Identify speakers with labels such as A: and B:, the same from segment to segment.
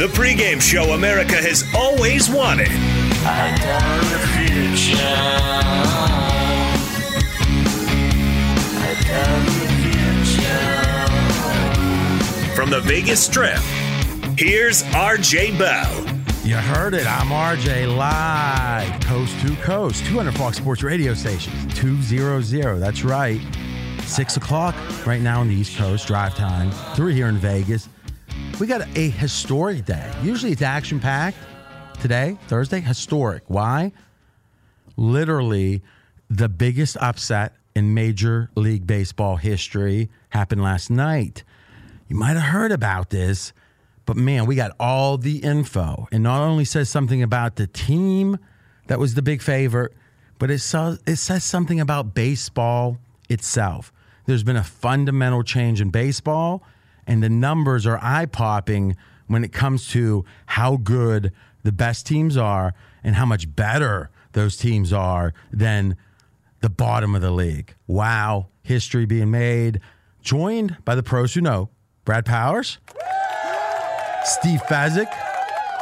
A: The pregame show America has always wanted. From the Vegas Strip, here's RJ Bell.
B: You heard it. I'm RJ live, coast to coast, 200 Fox Sports radio stations, 200. That's right. Six o'clock right now on the East Coast, drive time. Three here in Vegas. We got a historic day. Usually it's action packed. Today, Thursday, historic. Why? Literally, the biggest upset in Major League Baseball history happened last night. You might have heard about this, but man, we got all the info. And not only says something about the team that was the big favorite, but it, says it says something about baseball itself. There's been a fundamental change in baseball, and the numbers are eye popping when it comes to how good the best teams are and how much better those teams are than the bottom of the league. Wow, history being made. Joined by the pros who know Brad Powers, Steve Fezzik.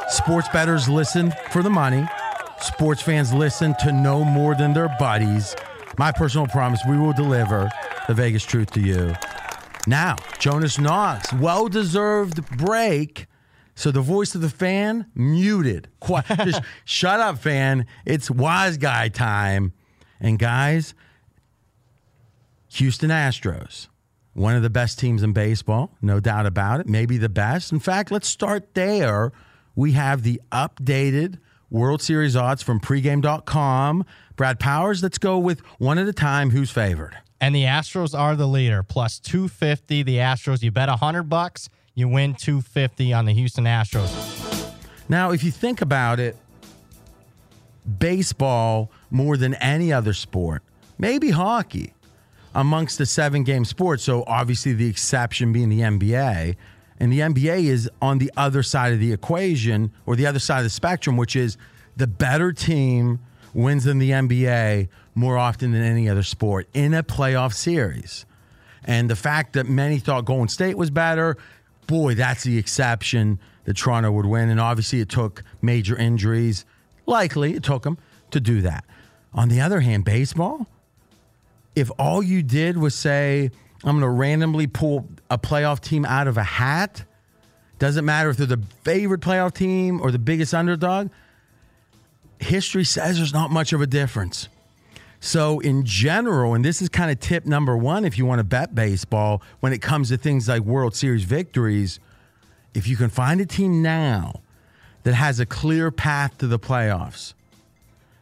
B: Sports bettors listen for the money. Sports fans listen to know more than their buddies. My personal promise we will deliver the Vegas truth to you. Now, Jonas Knox, well deserved break. So the voice of the fan muted. Qui- Just shut up, fan. It's wise guy time. And guys, Houston Astros, one of the best teams in baseball, no doubt about it. Maybe the best. In fact, let's start there. We have the updated World Series odds from pregame.com. Brad Powers, let's go with one at a time. Who's favored?
C: And the Astros are the leader, plus 250. The Astros, you bet 100 bucks, you win 250 on the Houston Astros.
B: Now, if you think about it, baseball more than any other sport, maybe hockey, amongst the seven game sports. So, obviously, the exception being the NBA. And the NBA is on the other side of the equation or the other side of the spectrum, which is the better team wins in the NBA more often than any other sport in a playoff series. And the fact that many thought Golden State was better, boy, that's the exception that Toronto would win. And obviously, it took major injuries. Likely, it took them to do that. On the other hand, baseball, if all you did was say, I'm going to randomly pull a playoff team out of a hat, doesn't matter if they're the favorite playoff team or the biggest underdog, history says there's not much of a difference. So, in general, and this is kind of tip number one if you want to bet baseball when it comes to things like World Series victories, if you can find a team now that has a clear path to the playoffs,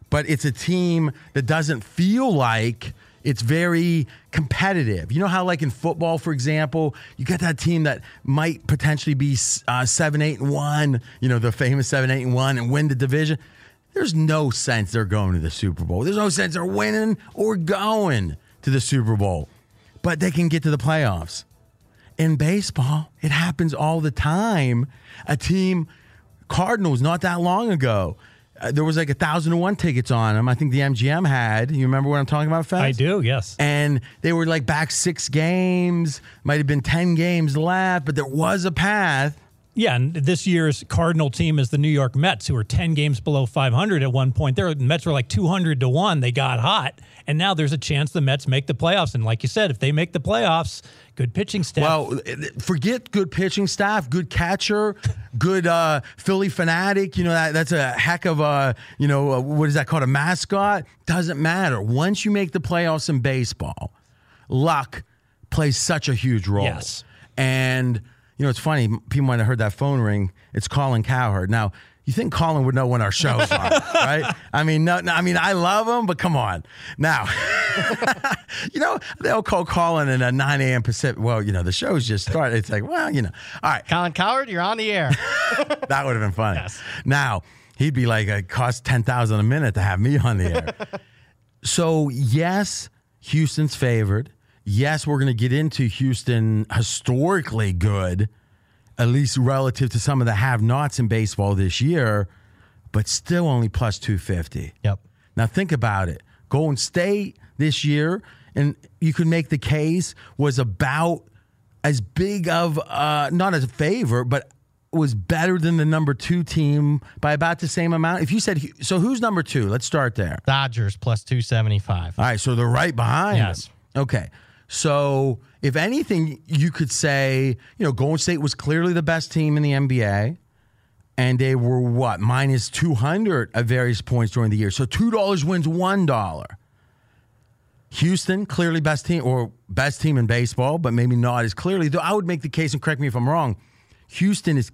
B: but it's a team that doesn't feel like it's very competitive. You know how, like in football, for example, you get that team that might potentially be uh, seven, eight, and one. You know, the famous seven, eight, and one, and win the division. There's no sense they're going to the Super Bowl. There's no sense they're winning or going to the Super Bowl, but they can get to the playoffs. In baseball, it happens all the time. A team, Cardinals, not that long ago, uh, there was like a thousand and one tickets on them. I think the MGM had. You remember what I'm talking about, Fez?
D: I do, yes.
B: And they were like back six games, might have been 10 games left, but there was a path.
D: Yeah, and this year's Cardinal team is the New York Mets, who were 10 games below 500 at one point. Their Mets were like 200 to 1. They got hot. And now there's a chance the Mets make the playoffs. And like you said, if they make the playoffs, good pitching staff.
B: Well, forget good pitching staff, good catcher, good uh, Phillie Phanatic. You know that that's a heck of a you know uh, what is that called a mascot? Doesn't matter. Once you make the playoffs in baseball, luck plays such a huge role.
D: Yes.
B: And you know it's funny. People might have heard that phone ring. It's Colin Cowherd. Now you think Colin would know when our shows are, right? I mean, no, no, I mean, I love him, but come on. Now, you know, they'll call Colin in at 9 a.m. Pacific. Well, you know, the show's just started. It's like, well, you know, all right.
C: Colin Cowherd, you're on the air.
B: that would have been funny.
C: Yes.
B: Now, he'd be like, it costs 10000 a minute to have me on the air. so, yes, Houston's favored. Yes, we're going to get into Houston historically good at least relative to some of the have nots in baseball this year, but still only plus 250.
C: Yep.
B: Now, think about it. Golden State this year, and you could make the case, was about as big of, uh, not as a favor, but was better than the number two team by about the same amount. If you said, so who's number two? Let's start there.
C: Dodgers plus 275.
B: All right, so they're right behind.
C: Yes.
B: Them. Okay. So, if anything, you could say, you know, Golden State was clearly the best team in the NBA, and they were what minus two hundred at various points during the year. So two dollars wins one dollar. Houston clearly best team or best team in baseball, but maybe not as clearly. Though I would make the case, and correct me if I'm wrong. Houston is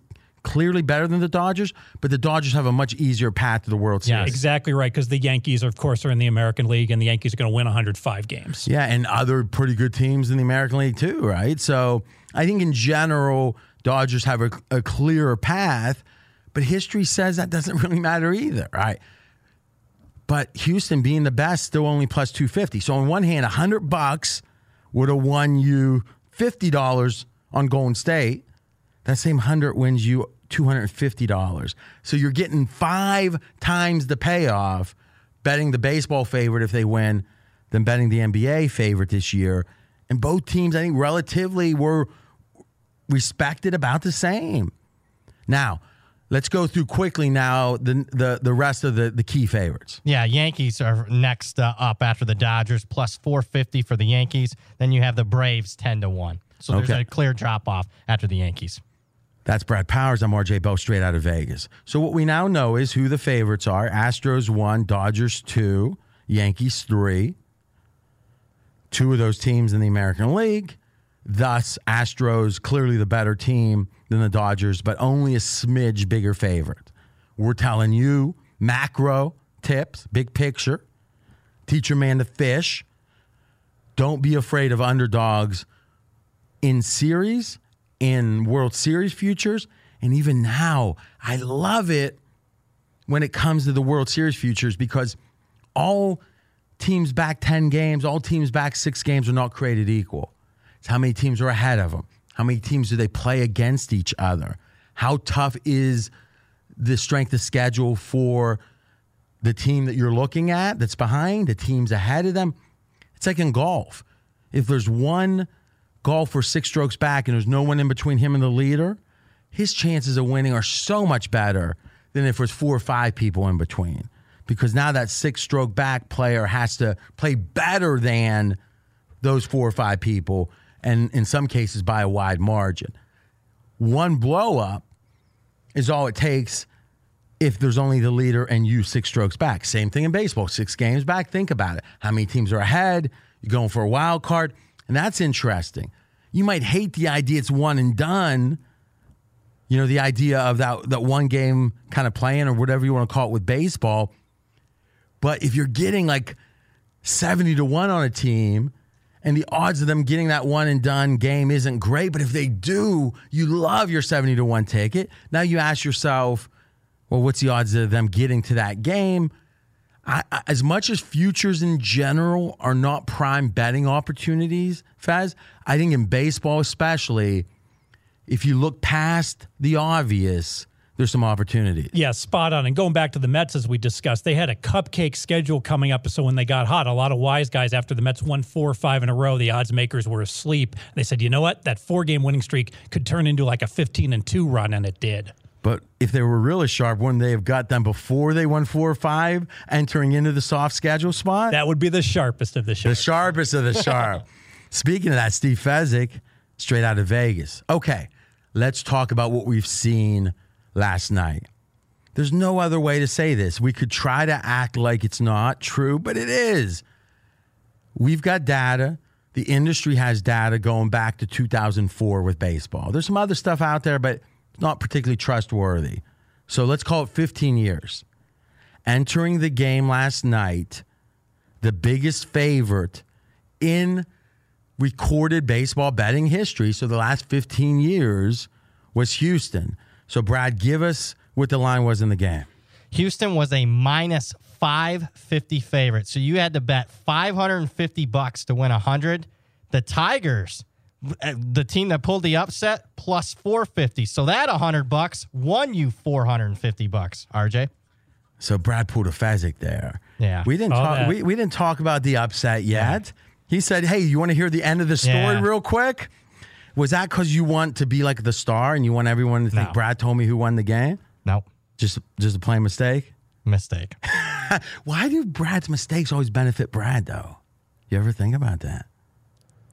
B: clearly better than the Dodgers, but the Dodgers have a much easier path to the World Series.
D: Yeah, exactly right. Because the Yankees, are, of course, are in the American League, and the Yankees are going to win 105 games.
B: Yeah, and other pretty good teams in the American League too, right? So I think in general, Dodgers have a, a clearer path, but history says that doesn't really matter either, right? But Houston being the best, still only plus 250. So on one hand, 100 bucks would have won you $50 on Golden State. That same 100 wins you $250. So you're getting five times the payoff betting the baseball favorite if they win than betting the NBA favorite this year. And both teams, I think, relatively were respected about the same. Now, let's go through quickly now the the, the rest of the, the key favorites.
C: Yeah, Yankees are next uh, up after the Dodgers, plus 450 for the Yankees. Then you have the Braves 10 to 1. So there's
B: Okay.
C: a clear drop off after the Yankees.
B: That's Brad Powers. I'm RJ Bell, straight out of Vegas. So what we now know is who the favorites are: Astros one, Dodgers two, Yankees three. Two of those teams in the American League. Thus, Astros clearly the better team than the Dodgers, but only a smidge bigger favorite. We're telling you macro tips, big picture. Teach your man to fish. Don't be afraid of underdogs in series, in World Series futures, and even now, I love it when it comes to the World Series futures because all teams back 10 games, all teams back six games are not created equal. It's how many teams are ahead of them. How many teams do they play against each other? How tough is the strength of schedule for the team that you're looking at that's behind, the teams ahead of them? It's like in golf. If there's one golfer six strokes back and there's no one in between him and the leader, his chances of winning are so much better than if there's four or five people in between. Because now that six stroke back player has to play better than those four or five people, and in some cases by a wide margin. One blow up is all it takes if there's only the leader and you six strokes back. Same thing in baseball, six games back. Think about it. How many teams are ahead? You're going for a wild card, and that's interesting. You might hate the idea it's one and done. You know, the idea of that that one game kind of playing or whatever you want to call it with baseball. But if you're getting like 70 to 1 on a team and the odds of them getting that one and done game isn't great, but if they do, you love your 70 to 1 ticket. Now you ask yourself, well, what's the odds of them getting to that game? I, as much as futures in general are not prime betting opportunities, Faz, I think in baseball especially, if you look past the obvious, there's some opportunities.
D: Yeah, spot on. And going back to the Mets, as we discussed, they had a cupcake schedule coming up. So when they got hot, a lot of wise guys after the Mets won four or five in a row, the odds makers were asleep. They said, you know what? That four game winning streak could turn into like a 15 and 2 run, and it did.
B: But if they were really sharp, wouldn't they have got them before they won four or five, entering into the soft schedule spot?
D: That would be the sharpest of the sharp.
B: The sharpest of the sharp. Speaking of that, Steve Fezzik, straight out of Vegas. Okay, let's talk about what we've seen last night. There's no other way to say this. We could try to act like it's not true, but it is. We've got data. The industry has data going back to 2004 with baseball. There's some other stuff out there, but not particularly trustworthy. So let's call it 15 years. Entering the game last night, the biggest favorite in recorded baseball betting history, so the last 15 years, was Houston. So, Brad, give us what the line was in the game.
C: Houston was a minus 550 favorite. So you had to bet 550 bucks to win 100. The Tigers, the team that pulled the upset, plus 450. So that 100 bucks won you 450 bucks, RJ.
B: So Brad pulled a Fezzik there.
C: Yeah.
B: We didn't
D: Saw
B: talk we, we didn't talk about the upset yet. He said, Hey, you want to hear the end of the story
C: Yeah.
B: real quick? Was that because you want to be like the star and you want everyone to think
C: No.
B: Brad told me who won the game?
C: Nope.
B: Just just a plain mistake?
C: Mistake.
B: Why do Brad's mistakes always benefit Brad, though? You ever think about that?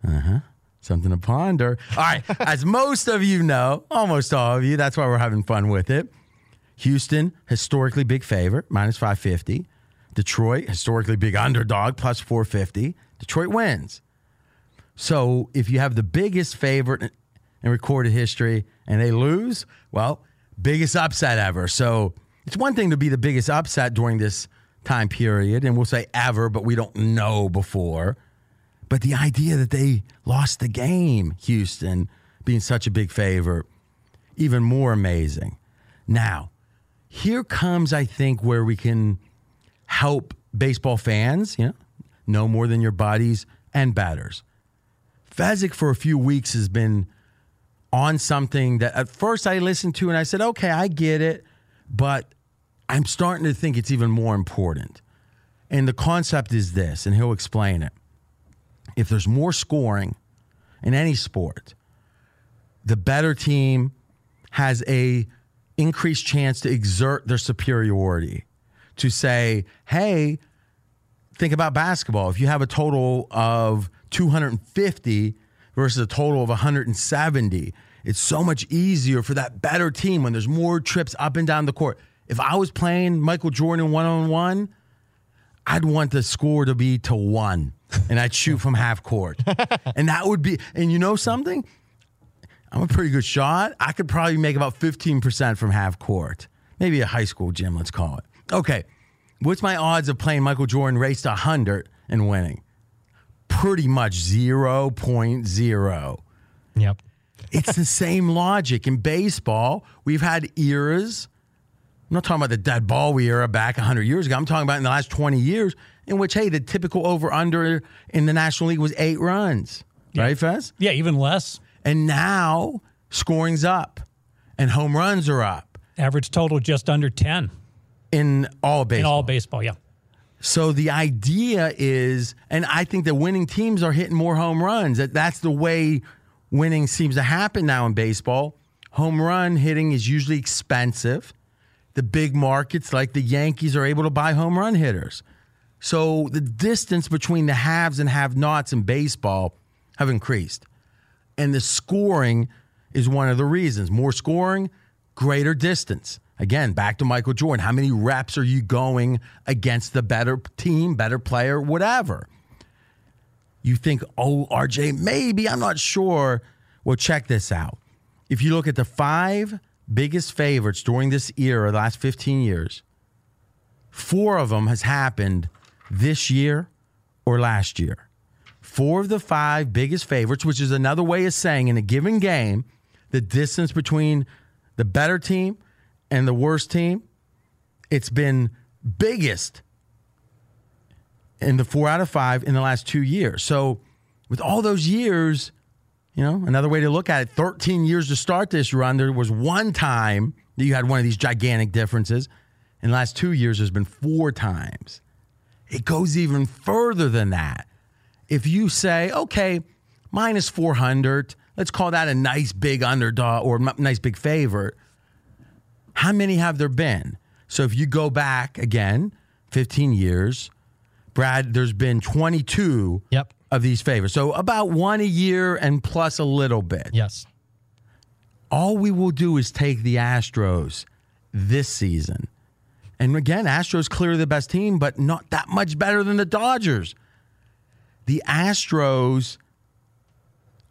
B: Uh huh. Something to ponder. All right. As most of you know, almost all of you, that's why we're having fun with it. Houston, historically big favorite, minus 550. Detroit, historically big underdog, plus 450. Detroit wins. So if you have the biggest favorite in recorded history and they lose, well, biggest upset ever. So it's one thing to be the biggest upset during this time period, and we'll say ever, but we don't know before. But the idea that they lost the game, Houston, being such a big favorite, even more amazing. Now, here comes, I think, where we can help baseball fans, you know, know more than your buddies and batters. Fezzik for a few weeks has been on something that at first I listened to and I said, okay, I get it, but I'm starting to think it's even more important. And the concept is this, and he'll explain it. If there's more scoring in any sport, the better team has a increased chance to exert their superiority to say, hey, think about basketball. If you have a total of 250 versus a total of 170, it's so much easier for that better team when there's more trips up and down the court. If I was playing Michael Jordan one on one, I'd want the score to be to one and I'd shoot from half court. and that would be, and you know something? I'm a pretty good shot. I could probably make about 15% from half court. Maybe a high school gym, let's call it. Okay. What's my odds of playing Michael Jordan race to 100 and winning? Pretty much 0.0.
C: Yep.
B: It's the same logic in baseball. We've had eras. I'm not talking about the dead ball era back 100 years ago. I'm talking about in the last 20 years in which, hey, the typical over under in the National League was eight runs. Right, Fez?
D: Yeah, even less.
B: And now scoring's up and home runs are up
D: Average total just under 10
B: in all baseball.
D: in all baseball. Yeah.
B: So the idea is, and I think the winning teams are hitting more home runs. That that's the way winning seems to happen now in baseball. home run hitting is usually expensive. The big markets like the Yankees are able to buy home run hitters. So the distance between the haves and have nots in baseball have increased. And the scoring is one of the reasons. More scoring, greater distance. Again, back to Michael Jordan. How many reps are you going against the better team, better player, whatever? You think, oh, RJ, maybe, I'm not sure. Well, check this out. If you look at the five biggest favorites during this era, the last 15 years, four of them has happened this year or last year. Four of the five biggest favorites, which is another way of saying in a given game, the distance between the better team and the worst team, it's been biggest in the four out of five in the last two years. So, with all those years, you know, another way to look at it 13 years to start this run, there was one time that you had one of these gigantic differences. In the last two years, there's been four times. It goes even further than that. If you say, okay, minus 400, let's call that a nice big underdog or nice big favorite. How many have there been? So if you go back again, 15 years, Brad, there's been 22
C: Yep.
B: of these favors. So about one a year and plus a little bit.
C: Yes.
B: All we will do is take the Astros this season. And again, Astros clearly the best team, but not that much better than the Dodgers. The Astros,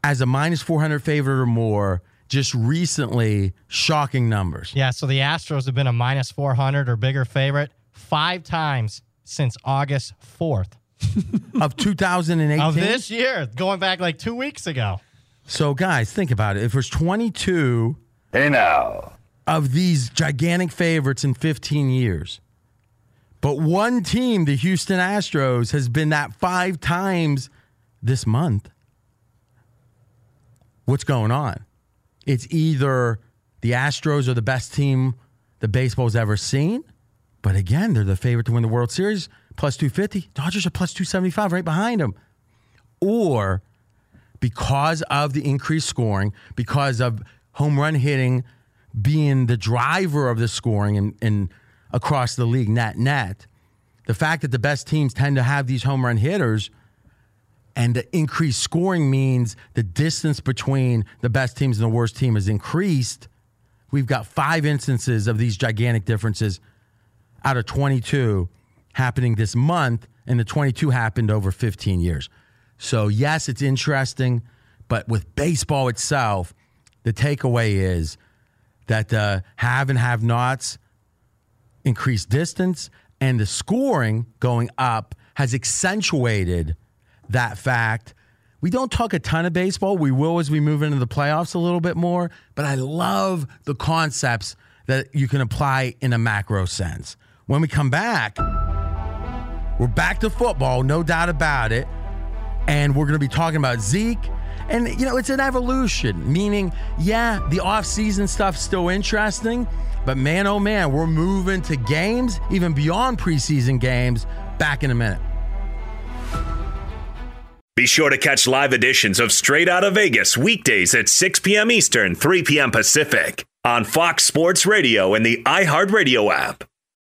B: as a minus 400 favorite or more, just recently shocking numbers.
C: Yeah, so the Astros have been a minus 400 or bigger favorite five times since August 4th
B: of 2018.
C: of this year, going back like two weeks ago.
B: So, guys, think about it. If there's 22
A: Hey now.
B: Of these gigantic favorites in 15 years, but one team, the Houston Astros, has been that five times this month, what's going on? It's either the Astros are the best team the baseball's ever seen, but again, they're the favorite to win the World Series, plus 250. Dodgers are plus 275 right behind them. Or because of the increased scoring, because of home run hitting being the driver of the scoring and, and across the league net net, the fact that the best teams tend to have these home run hitters and the increased scoring means the distance between the best teams and the worst team has increased. We've got five instances of these gigantic differences out of 22 happening this month, and the 22 happened over 15 years. So, yes, it's interesting, but with baseball itself, the takeaway is that the have and have nots increased distance and the scoring going up has accentuated that fact. We don't talk a ton of baseball. We will as we move into the playoffs a little bit more, but I love the concepts that you can apply in a macro sense. When we come back, we're back to football, no doubt about it. And we're going to be talking about Zeke. And, you know, it's an evolution, meaning, yeah, the offseason stuff's still interesting, but man, oh man, we're moving to games, even beyond preseason games, back in a minute.
A: Be sure to catch live editions of Straight Out of Vegas weekdays at 6 p.m. Eastern, 3 p.m. Pacific on Fox Sports Radio and the iHeartRadio app.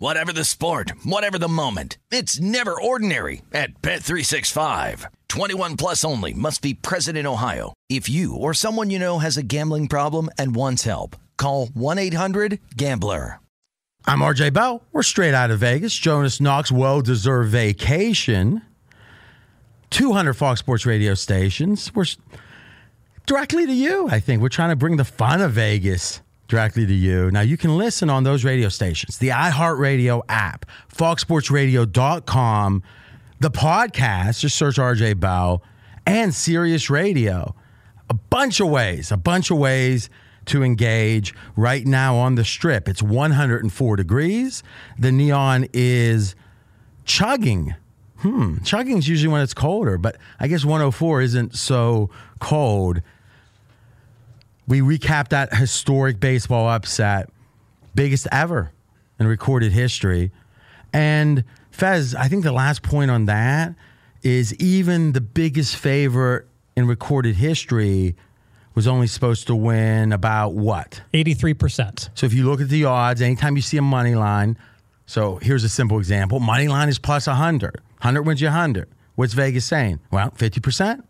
E: Whatever the sport, whatever the moment, it's never ordinary at Bet365. 21 plus only must be present in Ohio. If you or someone you know has a gambling problem and wants help, call 1-800-GAMBLER.
B: I'm RJ Bell. We're straight out of Vegas. Jonas Knox, well-deserved vacation. 200 Fox Sports radio stations. We're directly to you, I think. We're trying to bring the fun of Vegas directly to you. Now you can listen on those radio stations, the iHeartRadio app, foxsportsradio.com, the podcast, just search RJ Bell, and Sirius Radio. A bunch of ways, a bunch of ways to engage right now on the strip. It's 104 degrees. The neon is chugging. Hmm, chugging is usually when it's colder, but I guess 104 isn't so cold we recap that historic baseball upset, biggest ever in recorded history. And Fez, I think the last point on that is even the biggest favorite in recorded history was only supposed to win about what?
D: 83%.
B: So if you look at the odds, anytime you see a money line, so here's a simple example money line is plus 100. 100 wins you 100. What's Vegas saying? Well, 50%.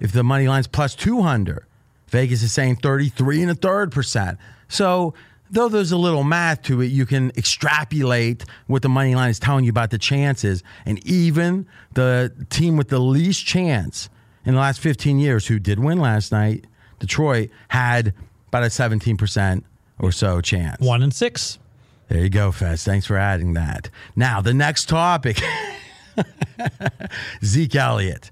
B: If the money line's plus 200, Vegas is saying 33 and a third percent. So, though there's a little math to it, you can extrapolate what the money line is telling you about the chances. And even the team with the least chance in the last 15 years, who did win last night, Detroit, had about a 17% or so chance.
D: One in six.
B: There you go, Fez. Thanks for adding that. Now, the next topic Zeke Elliott.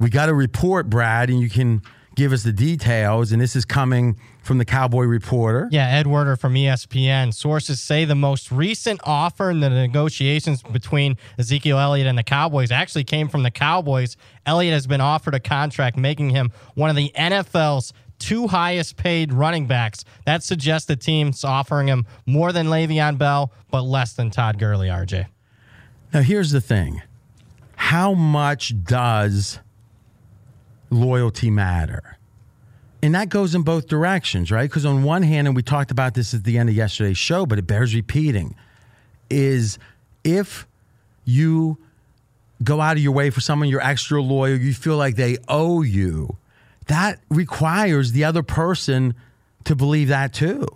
B: We got a report, Brad, and you can give us the details. And this is coming from the Cowboy Reporter.
C: Yeah, Ed Werder from ESPN. Sources say the most recent offer in the negotiations between Ezekiel Elliott and the Cowboys actually came from the Cowboys. Elliott has been offered a contract, making him one of the NFL's two highest paid running backs. That suggests the team's offering him more than Le'Veon Bell, but less than Todd Gurley, RJ.
B: Now, here's the thing how much does loyalty matter? And that goes in both directions, right? Because on one hand, and we talked about this at the end of yesterday's show, but it bears repeating, is if you go out of your way for someone you're extra loyal, you feel like they owe you, that requires the other person to believe that too.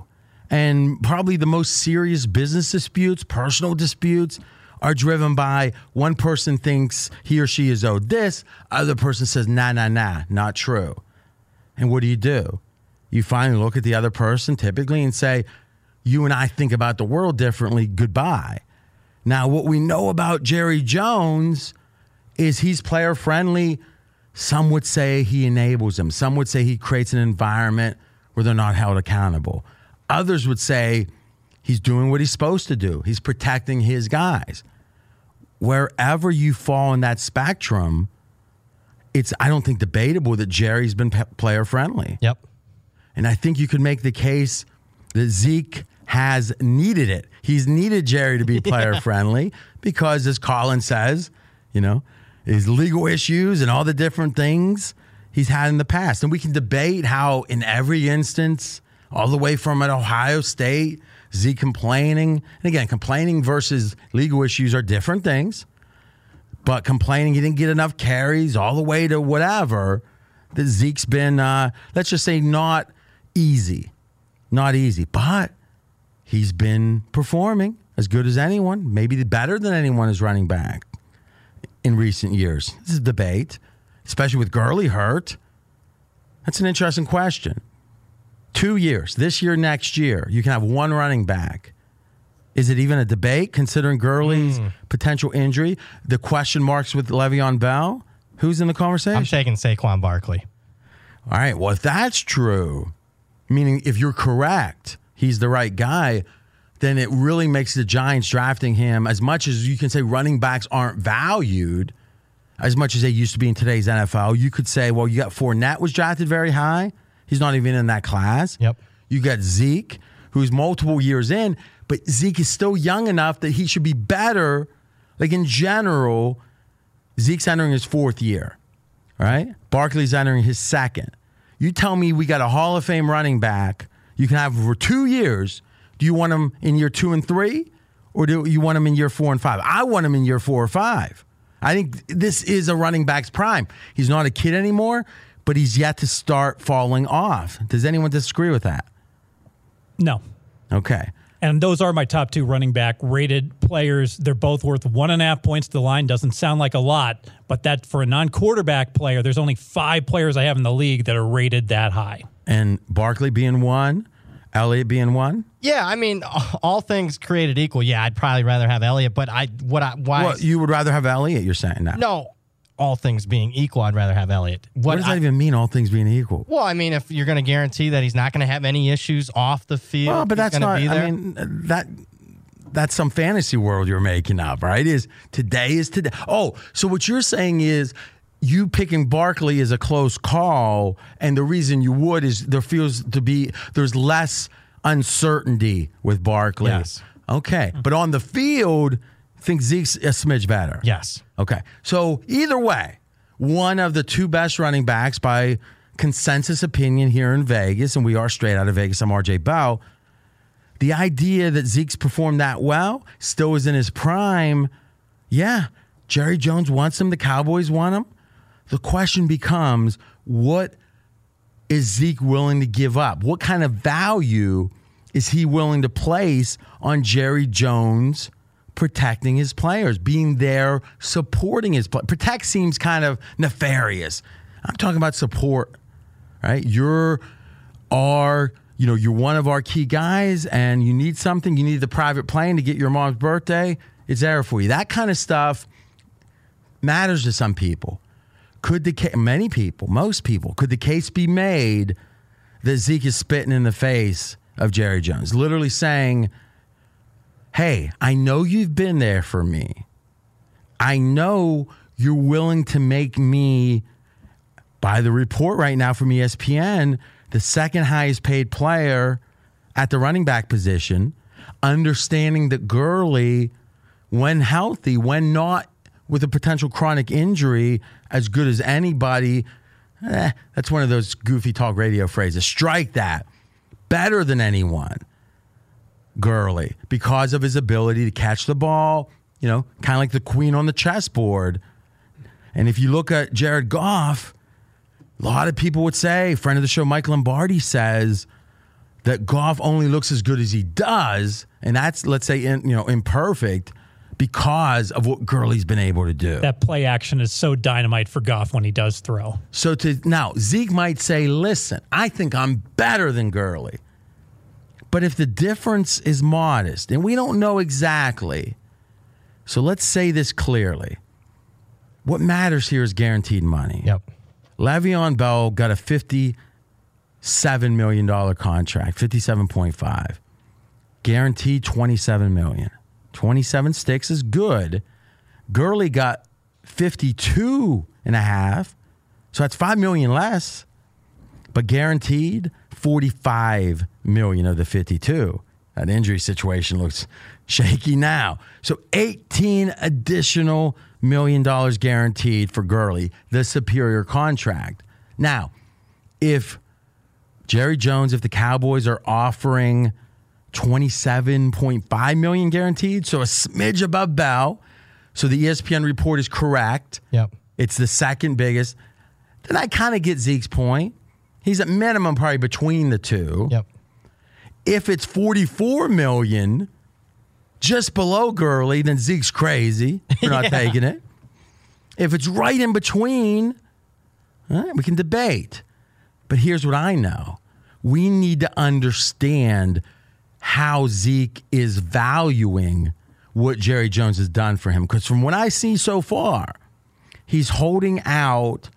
B: And probably the most serious business disputes, personal disputes, are driven by one person thinks he or she is owed this, other person says, nah, nah, nah, not true. And what do you do? You finally look at the other person typically and say, you and I think about the world differently, goodbye. Now, what we know about Jerry Jones is he's player friendly. Some would say he enables them. Some would say he creates an environment where they're not held accountable. Others would say he's doing what he's supposed to do. He's protecting his guys. Wherever you fall in that spectrum, it's I don't think debatable that Jerry's been pe- player friendly.
C: Yep.
B: And I think you could make the case that Zeke has needed it. He's needed Jerry to be player friendly because, as Colin says, you know, his legal issues and all the different things he's had in the past. And we can debate how, in every instance, all the way from at Ohio State, Zeke complaining. And again, complaining versus legal issues are different things. But complaining he didn't get enough carries all the way to whatever, that Zeke's been, uh, let's just say, not easy. Not easy. But he's been performing as good as anyone, maybe better than anyone is running back in recent years. This is a debate, especially with Gurley hurt. That's an interesting question. Two years, this year, next year, you can have one running back. Is it even a debate considering Gurley's hmm. potential injury? The question marks with Le'Veon Bell? Who's in the conversation?
C: I'm taking Saquon Barkley.
B: All right. Well, if that's true, meaning if you're correct, he's the right guy, then it really makes the Giants drafting him as much as you can say running backs aren't valued as much as they used to be in today's NFL. You could say, well, you got Fournette was drafted very high. He's not even in that class.
C: Yep.
B: You got Zeke, who's multiple years in, but Zeke is still young enough that he should be better. Like in general, Zeke's entering his fourth year. right? Barkley's entering his second. You tell me we got a Hall of Fame running back you can have for two years. Do you want him in year two and three? Or do you want him in year four and five? I want him in year four or five. I think this is a running back's prime. He's not a kid anymore, but he's yet to start falling off. Does anyone disagree with that?
D: No.
B: Okay.
D: And those are my top two running back rated players. They're both worth one and a half points to the line. Doesn't sound like a lot, but that for a non quarterback player, there's only five players I have in the league that are rated that high.
B: And Barkley being one, Elliott being one.
C: Yeah, I mean, all things created equal. Yeah, I'd probably rather have Elliott, but I what I why
B: Well, you would rather have Elliott, you're saying now.
C: no, all things being equal, I'd rather have Elliott.
B: What does that
C: I-
B: even mean, all things being equal?
C: Well, I mean, if you're going to guarantee that he's not going to have any issues off the field,
B: Well, but that's not.
C: Be there.
B: I mean, that that's some fantasy world you're making up, right? Is today is today. Oh, so what you're saying is you picking Barkley is a close call, and the reason you would is there feels to be there's less uncertainty with Barkley.
C: Yes.
B: Okay, but on the field, I think Zeke's a smidge better.
C: yes,
B: Okay. So either way, one of the two best running backs by consensus opinion here in Vegas, and we are straight out of Vegas. I'm RJ Bell. The idea that Zeke's performed that well, still is in his prime. Yeah, Jerry Jones wants him. The Cowboys want him. The question becomes what is Zeke willing to give up? What kind of value is he willing to place on Jerry Jones protecting his players, being there, supporting his play? Protect seems kind of nefarious. I'm talking about support, right? You're our, you know, you're one of our key guys and you need something, you need the private plane to get your mom's birthday, it's there for you. That kind of stuff matters to some people. Could the ca- many people, most people, could the case be made that Zeke is spitting in the face of Jerry Jones, literally saying, "Hey, I know you've been there for me. I know you're willing to make me." By the report right now from ESPN, the second highest paid player at the running back position, understanding that Gurley, when healthy, when not with a potential chronic injury, as good as anybody. Eh, that's one of those goofy talk radio phrases. Strike that. Better than anyone. Gurley, because of his ability to catch the ball, you know, kind of like the queen on the chessboard. And if you look at Jared Goff, a lot of people would say, friend of the show, Mike Lombardi says, that Goff only looks as good as he does, and that's let's say in, you know imperfect because of what Gurley's been able to do.
D: That play action is so dynamite for Goff when he does throw.
B: So to now Zeke might say, "Listen, I think I'm better than Gurley." But if the difference is modest, and we don't know exactly, so let's say this clearly. What matters here is guaranteed money.
C: Yep.
B: Le'Veon Bell got a $57 million contract, 57.5. Guaranteed 27 million. 27 sticks is good. Gurley got 52 and a half. So that's 5 million less. But guaranteed 45 million of the 52. That injury situation looks shaky now. So 18 additional million dollars guaranteed for Gurley, the superior contract. Now, if Jerry Jones, if the Cowboys are offering 27.5 million guaranteed, so a smidge above Bell, so the ESPN report is correct.
C: Yep.
B: It's the second biggest. Then I kind of get Zeke's point. He's at minimum probably between the two.
C: Yep.
B: If it's 44 million, just below Gurley, then Zeke's crazy for not taking it. If it's right in between, all right, we can debate. But here's what I know we need to understand how Zeke is valuing what Jerry Jones has done for him. Because from what I see so far, he's holding out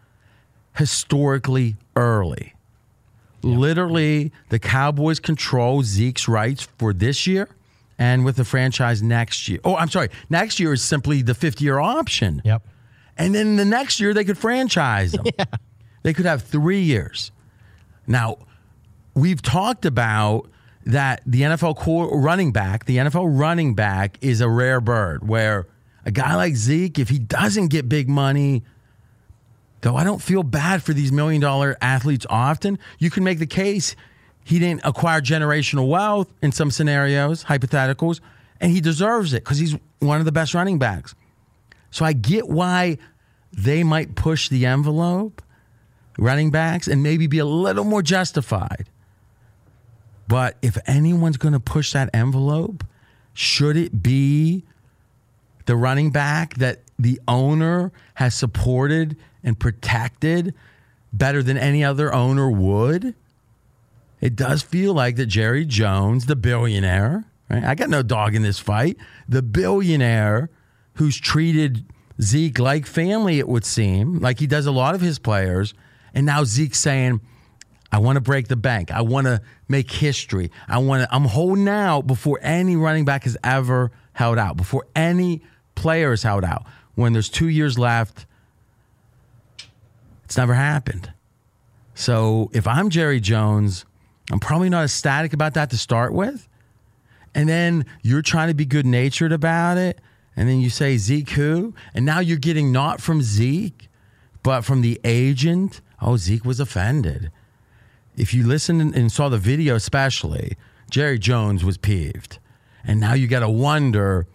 B: historically early. Literally, the Cowboys control Zeke's rights for this year and with the franchise next year. Oh, I'm sorry. Next year is simply the fifth year option.
C: Yep.
B: And then the next year, they could franchise them. Yeah. They could have three years. Now, we've talked about that the NFL core running back, the NFL running back is a rare bird where a guy like Zeke, if he doesn't get big money, though I don't feel bad for these million dollar athletes often, you can make the case he didn't acquire generational wealth in some scenarios, hypotheticals, and he deserves it because he's one of the best running backs. So I get why they might push the envelope, running backs, and maybe be a little more justified. But if anyone's going to push that envelope, should it be the running back that the owner has supported and protected better than any other owner would? It does feel like that Jerry Jones, the billionaire, right? I got no dog in this fight. The billionaire who's treated Zeke like family, it would seem, like he does a lot of his players. And now Zeke's saying, I want to break the bank. I want to make history. I want to, I'm holding out before any running back has ever held out, before any player has held out. When there's two years left, it's never happened. So if I'm Jerry Jones, I'm probably not ecstatic about that to start with. And then you're trying to be good natured about it. And then you say Zeke who? And now you're getting not from Zeke, but from the agent. Oh, Zeke was offended. If you listened and saw the video, especially, Jerry Jones was peeved. And now you got to wonder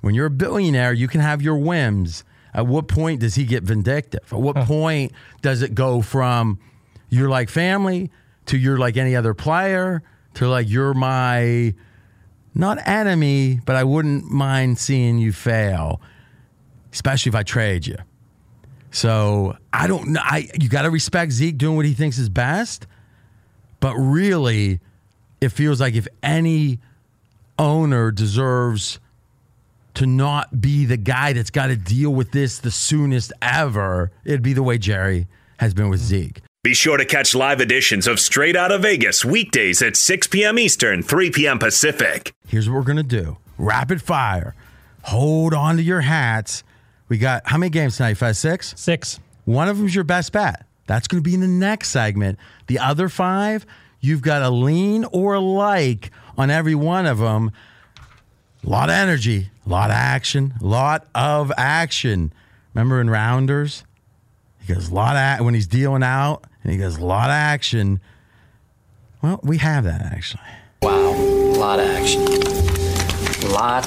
B: when you're a billionaire, you can have your whims. At what point does he get vindictive? At what point does it go from you're like family to you're like any other player to like you're my not enemy, but I wouldn't mind seeing you fail, especially if I trade you. So I don't know. I you got to respect Zeke doing what he thinks is best, but really, it feels like if any owner deserves to not be the guy that's got to deal with this the soonest ever, it'd be the way Jerry has been with Zeke.
A: Be sure to catch live editions of Straight Outta Vegas weekdays at 6 p.m. Eastern, 3 p.m. Pacific.
B: Here's what we're gonna do: rapid fire. Hold on to your hats. We got how many games tonight? Five, six.
D: Six.
B: One of them's your best bet. That's going to be in the next segment. The other five, you've got a lean or a like on every one of them. A lot of energy, a lot of action, a lot of action. Remember in Rounders? He goes, a lot of, when he's dealing out, and he goes, a lot of action. Well, we have that actually.
F: Wow, a lot of action. A Lot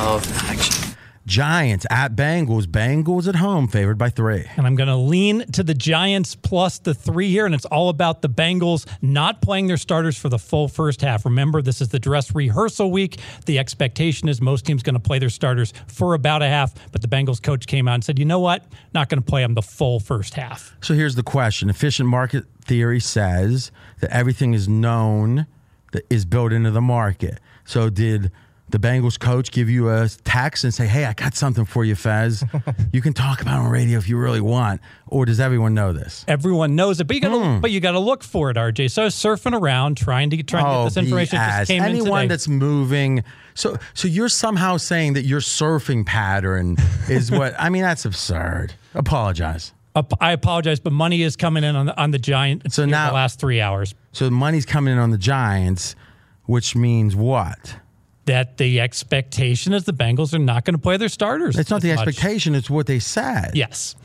F: of action.
B: Giants at Bengals. Bengals at home, favored by three.
D: And I'm going to lean to the Giants plus the three here, and it's all about the Bengals not playing their starters for the full first half. Remember, this is the dress rehearsal week. The expectation is most teams going to play their starters for about a half, but the Bengals coach came out and said, you know what? Not going to play them the full first half.
B: So here's the question efficient market theory says that everything is known that is built into the market. So did the Bengals coach give you a text and say, "Hey, I got something for you, Fez. you can talk about it on radio if you really want," or does everyone know this?
D: Everyone knows it, but you got to hmm. but you got to look for it, RJ. So surfing around trying to trying to get oh, this information. It just
B: BS.
D: came in
B: Anyone
D: today.
B: that's moving. So, so you're somehow saying that your surfing pattern is what? I mean, that's absurd. Apologize.
D: I apologize, but money is coming in on the on the Giants.
B: So
D: in
B: now-
D: the last three hours,
B: So the money's coming in on the Giants, which means what?
D: That the expectation is the Bengals are not going to play their starters.
B: It's not the
D: much.
B: expectation; it's what they said.
D: Yes.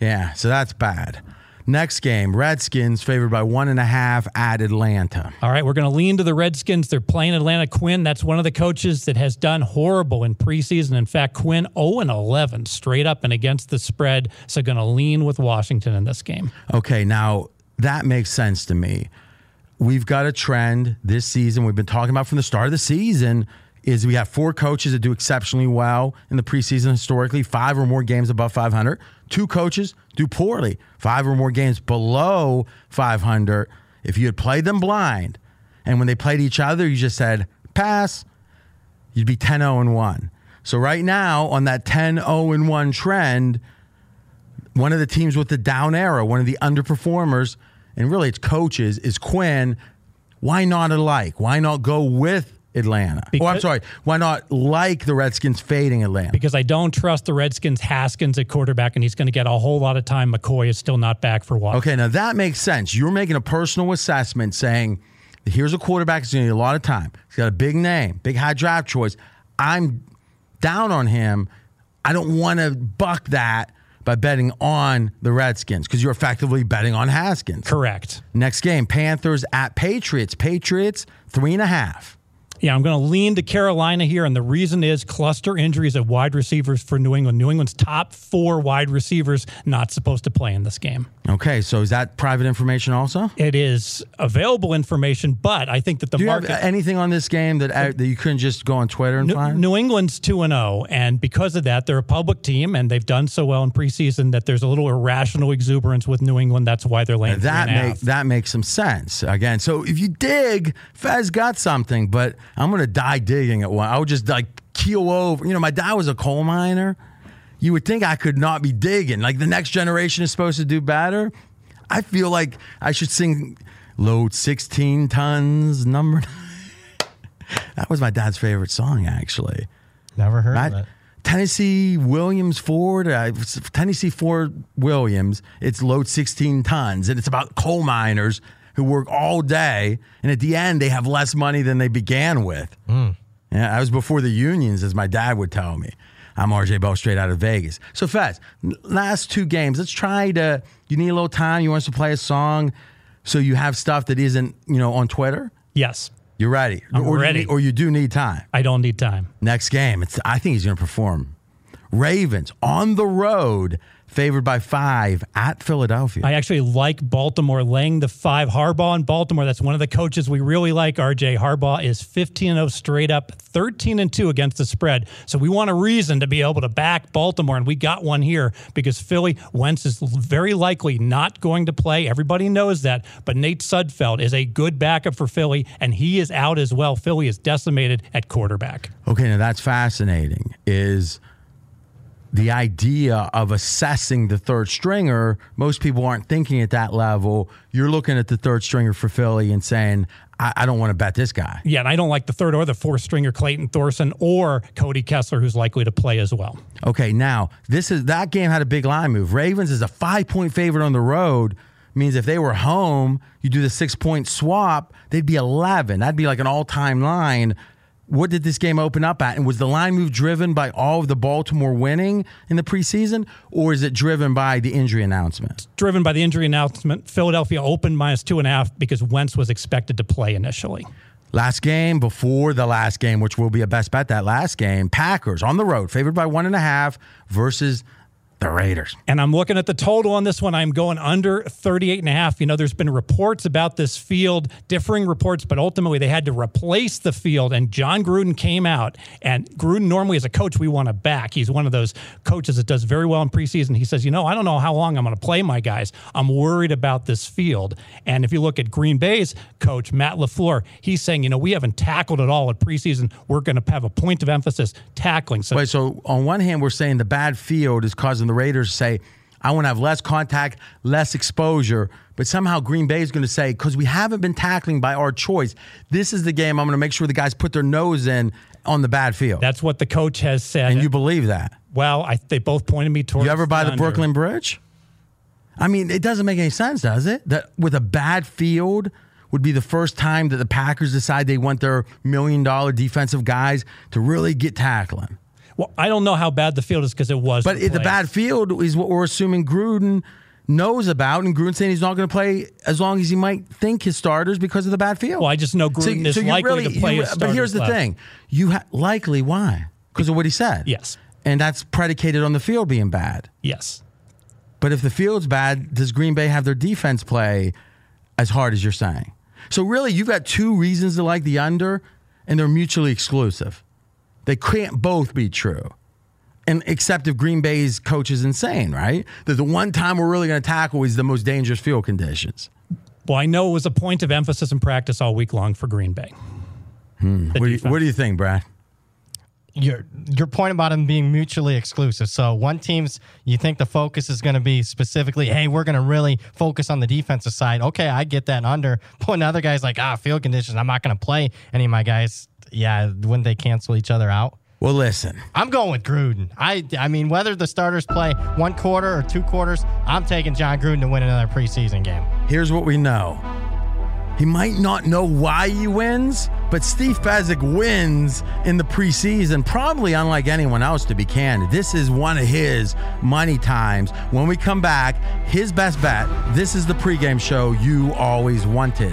B: Yeah, so that's bad. Next game, Redskins favored by one and a half at Atlanta.
D: All right, we're going to lean to the Redskins. They're playing Atlanta. Quinn, that's one of the coaches that has done horrible in preseason. In fact, Quinn 0 and 11 straight up and against the spread. So going to lean with Washington in this game.
B: Okay, now that makes sense to me. We've got a trend this season. We've been talking about from the start of the season. Is we have four coaches that do exceptionally well in the preseason historically, five or more games above 500. Two coaches do poorly, five or more games below 500. If you had played them blind, and when they played each other, you just said pass, you'd be 10 0 and 1. So right now, on that 10 0 and 1 trend, one of the teams with the down arrow, one of the underperformers, and really it's coaches, is Quinn. Why not alike? Why not go with Atlanta? oh, I'm sorry. Why not like the Redskins fading Atlanta?
D: Because I don't trust the Redskins Haskins at quarterback, and he's going to get a whole lot of time. McCoy is still not back for Washington.
B: Okay, now that makes sense. You're making a personal assessment saying, here's a quarterback who's going to need a lot of time. He's got a big name, big high draft choice. I'm down on him. I don't want to buck that by betting on the Redskins because you're effectively betting on Haskins.
D: Correct.
B: Next game, Panthers at Patriots. Patriots, three and a half.
D: Yeah, I'm going to lean to Carolina here, and the reason is cluster injuries at wide receivers for New England. New England's top four wide receivers not supposed to play in this game.
B: Okay, so is that private information also?
D: It is available information, but I think that the
B: Do you
D: market.
B: have anything on this game that, uh, that you couldn't just go on Twitter and
D: New,
B: find?
D: New England's 2 and 0 and because of that they're a public team and they've done so well in preseason that there's a little irrational exuberance with New England that's why they're laying
B: that
D: three and a
B: make, that makes some sense. Again, so if you dig, Fez got something, but I'm gonna die digging at one. I would just like keel over. You know, my dad was a coal miner. You would think I could not be digging. Like the next generation is supposed to do better. I feel like I should sing load 16 tons number. that was my dad's favorite song, actually.
C: Never heard
B: Right?
C: of it.
B: Tennessee Williams Ford, uh, Tennessee Ford Williams. It's load 16 tons, and it's about coal miners who work all day, and at the end they have less money than they began with. Hmm. Yeah, I was before the unions, as my dad would tell me. I'm RJ Bell, straight out of Vegas. So, n- last two games, let's try to. You need a little time. You want us to play a song, so you have stuff that isn't, you know, on Twitter.
D: yes,
B: You're ready,
D: I'm
B: or you
D: ready.
B: need- or you do need time.
D: I don't need time.
B: Next game, it's, I think he's going to perform. Ravens on the road, favored by five at Philadelphia.
D: I actually like Baltimore laying the five. Harbaugh in Baltimore. That's one of the coaches we really like. RJ Harbaugh is 15 0 straight up, 13 and 2 against the spread. So we want a reason to be able to back Baltimore, and we got one here because Philly Wentz is very likely not going to play. Everybody knows that, but Nate Sudfeld is a good backup for Philly, and he is out as well. Philly is decimated at quarterback.
B: okay, now that's fascinating. Is the idea of assessing the third stringer? Most people aren't thinking at that level. You're looking at the third stringer for Philly and saying, I, I don't want to bet this guy.
D: Yeah, and I don't like the third or the fourth stringer, Clayton Thorson or Cody Kessler, who's likely to play as well.
B: Okay, now this is that game had a big line move. Ravens is a five point favorite on the road. Means if they were home, you do the six point swap, they'd be 11. That'd be like an all time line. What did this game open up at? And was the line move driven by all of the Baltimore winning in the preseason, or is it driven by the injury announcement?
D: driven by the injury announcement. Philadelphia opened minus two and a half because Wentz was expected to play initially.
B: Last game before the last game, which will be a best bet that last game, Packers on the road, favored by one and a half versus the Raiders.
D: And I'm looking at the total on this one. I'm going under 38 and a half. You know, there's been reports about this field, differing reports, but ultimately they had to replace the field. And Jon Gruden came out. And Gruden, normally as a coach, we want to back. He's one of those coaches that does very well in preseason. He says, you know, I don't know how long I'm going to play my guys. I'm worried about this field. And if you look at Green Bay's coach, Matt LaFleur, he's saying, you know, we haven't tackled at all at preseason. We're going to have a point of emphasis tackling.
B: So, Wait, so on one hand, we're saying the bad field is causing the Raiders say, I want to have less contact, less exposure. But somehow Green Bay is going to say, because we haven't been tackling by our choice, this is the game I'm going to make sure the guys put their nose in on the bad field.
D: That's what the coach has said.
B: And you believe that?
D: Well, I, they both pointed me towards.
B: You ever buy the,
D: the
B: Brooklyn Bridge? I mean, it doesn't make any sense, does it? That with a bad field would be the first time that the Packers decide they want their million dollar defensive guys to really get tackling.
D: Well, I don't know how bad the field is because it was.
B: But
D: replaced.
B: the bad field is what we're assuming Gruden knows about, and Gruden saying he's not going to play as long as he might think his starters because of the bad field.
D: Well, I just know Gruden so, is so likely really, to play you,
B: But here's the
D: left.
B: thing: you ha- likely why? Because of what he said.
D: Yes.
B: And that's predicated on the field being bad.
D: Yes.
B: But if the field's bad, does Green Bay have their defense play as hard as you're saying? So really, you've got two reasons to like the under, and they're mutually exclusive. They can't both be true. And except if Green Bay's coach is insane, right? That the one time we're really going to tackle is the most dangerous field conditions.
D: Well, I know it was a point of emphasis in practice all week long for Green Bay.
B: Hmm. What, do you, what do you think, Brad?
C: your your point about them being mutually exclusive. So one team's you think the focus is going to be specifically, hey, we're going to really focus on the defensive side. Okay, I get that under. But another guy's like, ah, field conditions, I'm not going to play any of my guys. Yeah, wouldn't they cancel each other out?
B: Well, listen.
C: I'm going with Gruden. I I mean, whether the starters play one quarter or two quarters, I'm taking Jon Gruden to win another preseason game.
B: Here's what we know. He might not know why he wins, but Steve Fezzik wins in the preseason, probably unlike anyone else, to be candid. This is one of his money times. When we come back, his best bet this is the pregame show you always wanted.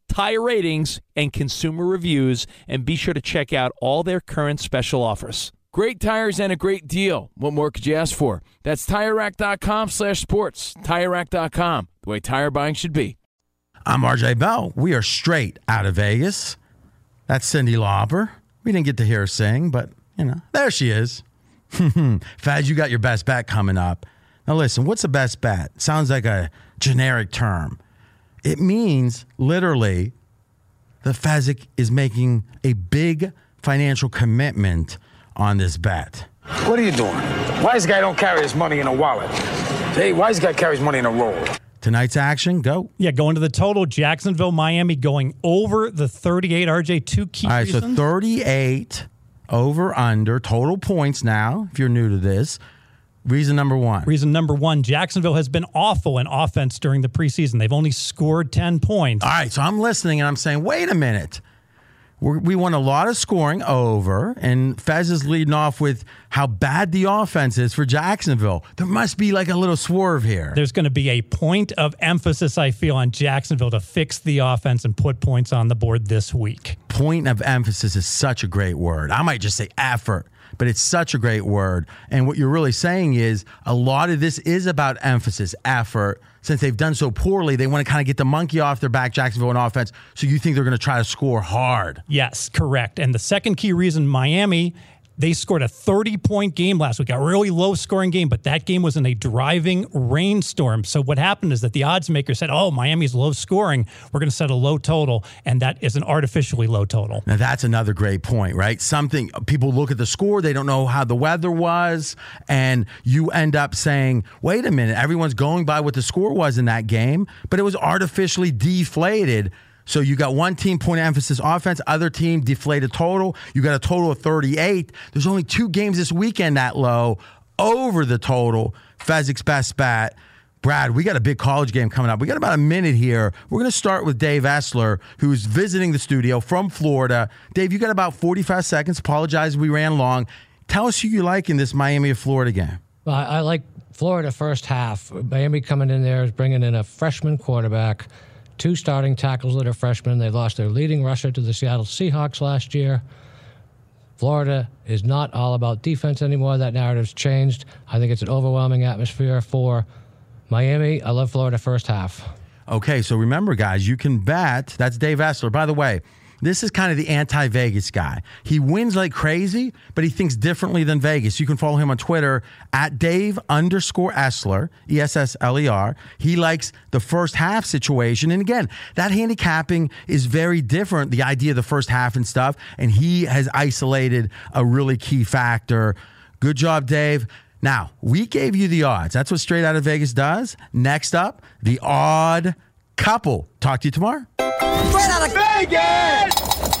G: tire ratings, and consumer reviews, and be sure to check out all their current special offers.
H: Great tires and a great deal. What more could you ask for? That's TireRack.com slash sports. TireRack.com, the way tire buying should be.
B: I'm RJ Bell. We are straight out of Vegas. That's Cyndi Lauper. We didn't get to hear her sing, but, you know, there she is. Faz, you got your best bet coming up. Now, listen, what's a best bet? Sounds like a generic term. It means literally the Fezzik is making a big financial commitment on this bet.
F: What are you doing? Why is this guy don't carry his money in a wallet? Hey, why is this guy carry his money in a roll?
B: Tonight's action, go.
D: Yeah, going to the total. Jacksonville, Miami going over the 38. RJ, two key
B: All right, so 38 over under total points now, if you're new to this. Reason number one.
D: Reason number one Jacksonville has been awful in offense during the preseason. They've only scored 10 points.
B: All right, so I'm listening and I'm saying, wait a minute. We're, we won a lot of scoring over, and Fez is leading off with how bad the offense is for Jacksonville. There must be like a little swerve here.
D: There's going to be a point of emphasis, I feel, on Jacksonville to fix the offense and put points on the board this week.
B: Point of emphasis is such a great word. I might just say effort, but it's such a great word. And what you're really saying is a lot of this is about emphasis, effort. Since they've done so poorly, they want to kind of get the monkey off their back, Jacksonville, in offense. So you think they're going to try to score hard.
D: Yes, correct. And the second key reason Miami, they scored a 30 point game last week, a really low scoring game, but that game was in a driving rainstorm. So what happened is that the odds maker said, oh, Miami's low scoring. We're going to set a low total. And that is an artificially low total.
B: Now that's another great point, right? Something people look at the score, they don't know how the weather was, and you end up saying, "Wait a minute, everyone's going by what the score was in that game, but it was artificially deflated." So you got one team point emphasis offense, other team deflated total. You got a total of 38. There's only two games this weekend that low over the total. Fezzik's best bet. Brad, we got a big college game coming up. We got about a minute here. We're going to start with Dave Essler, who's visiting the studio from Florida. Dave, you got about 45 seconds. Apologize, we ran long. Tell us who you like in this Miami of Florida game.
I: Well, I, I like Florida first half. Miami coming in there is bringing in a freshman quarterback, two starting tackles that are freshmen. They lost their leading rusher to the Seattle Seahawks last year. Florida is not all about defense anymore. That narrative's changed. I think it's an overwhelming atmosphere for Miami. I love Florida first half.
B: Okay, so remember, guys, you can bet. That's Dave Essler. By the way, this is kind of the anti Vegas guy. He wins like crazy, but he thinks differently than Vegas. You can follow him on Twitter at Dave underscore Essler, E S S L E R. He likes the first half situation. And again, that handicapping is very different, the idea of the first half and stuff. And he has isolated a really key factor. Good job, Dave. Now, we gave you the odds. That's what Straight Out of Vegas does. Next up, the odd couple. Talk to you tomorrow.
J: Out of Vegas!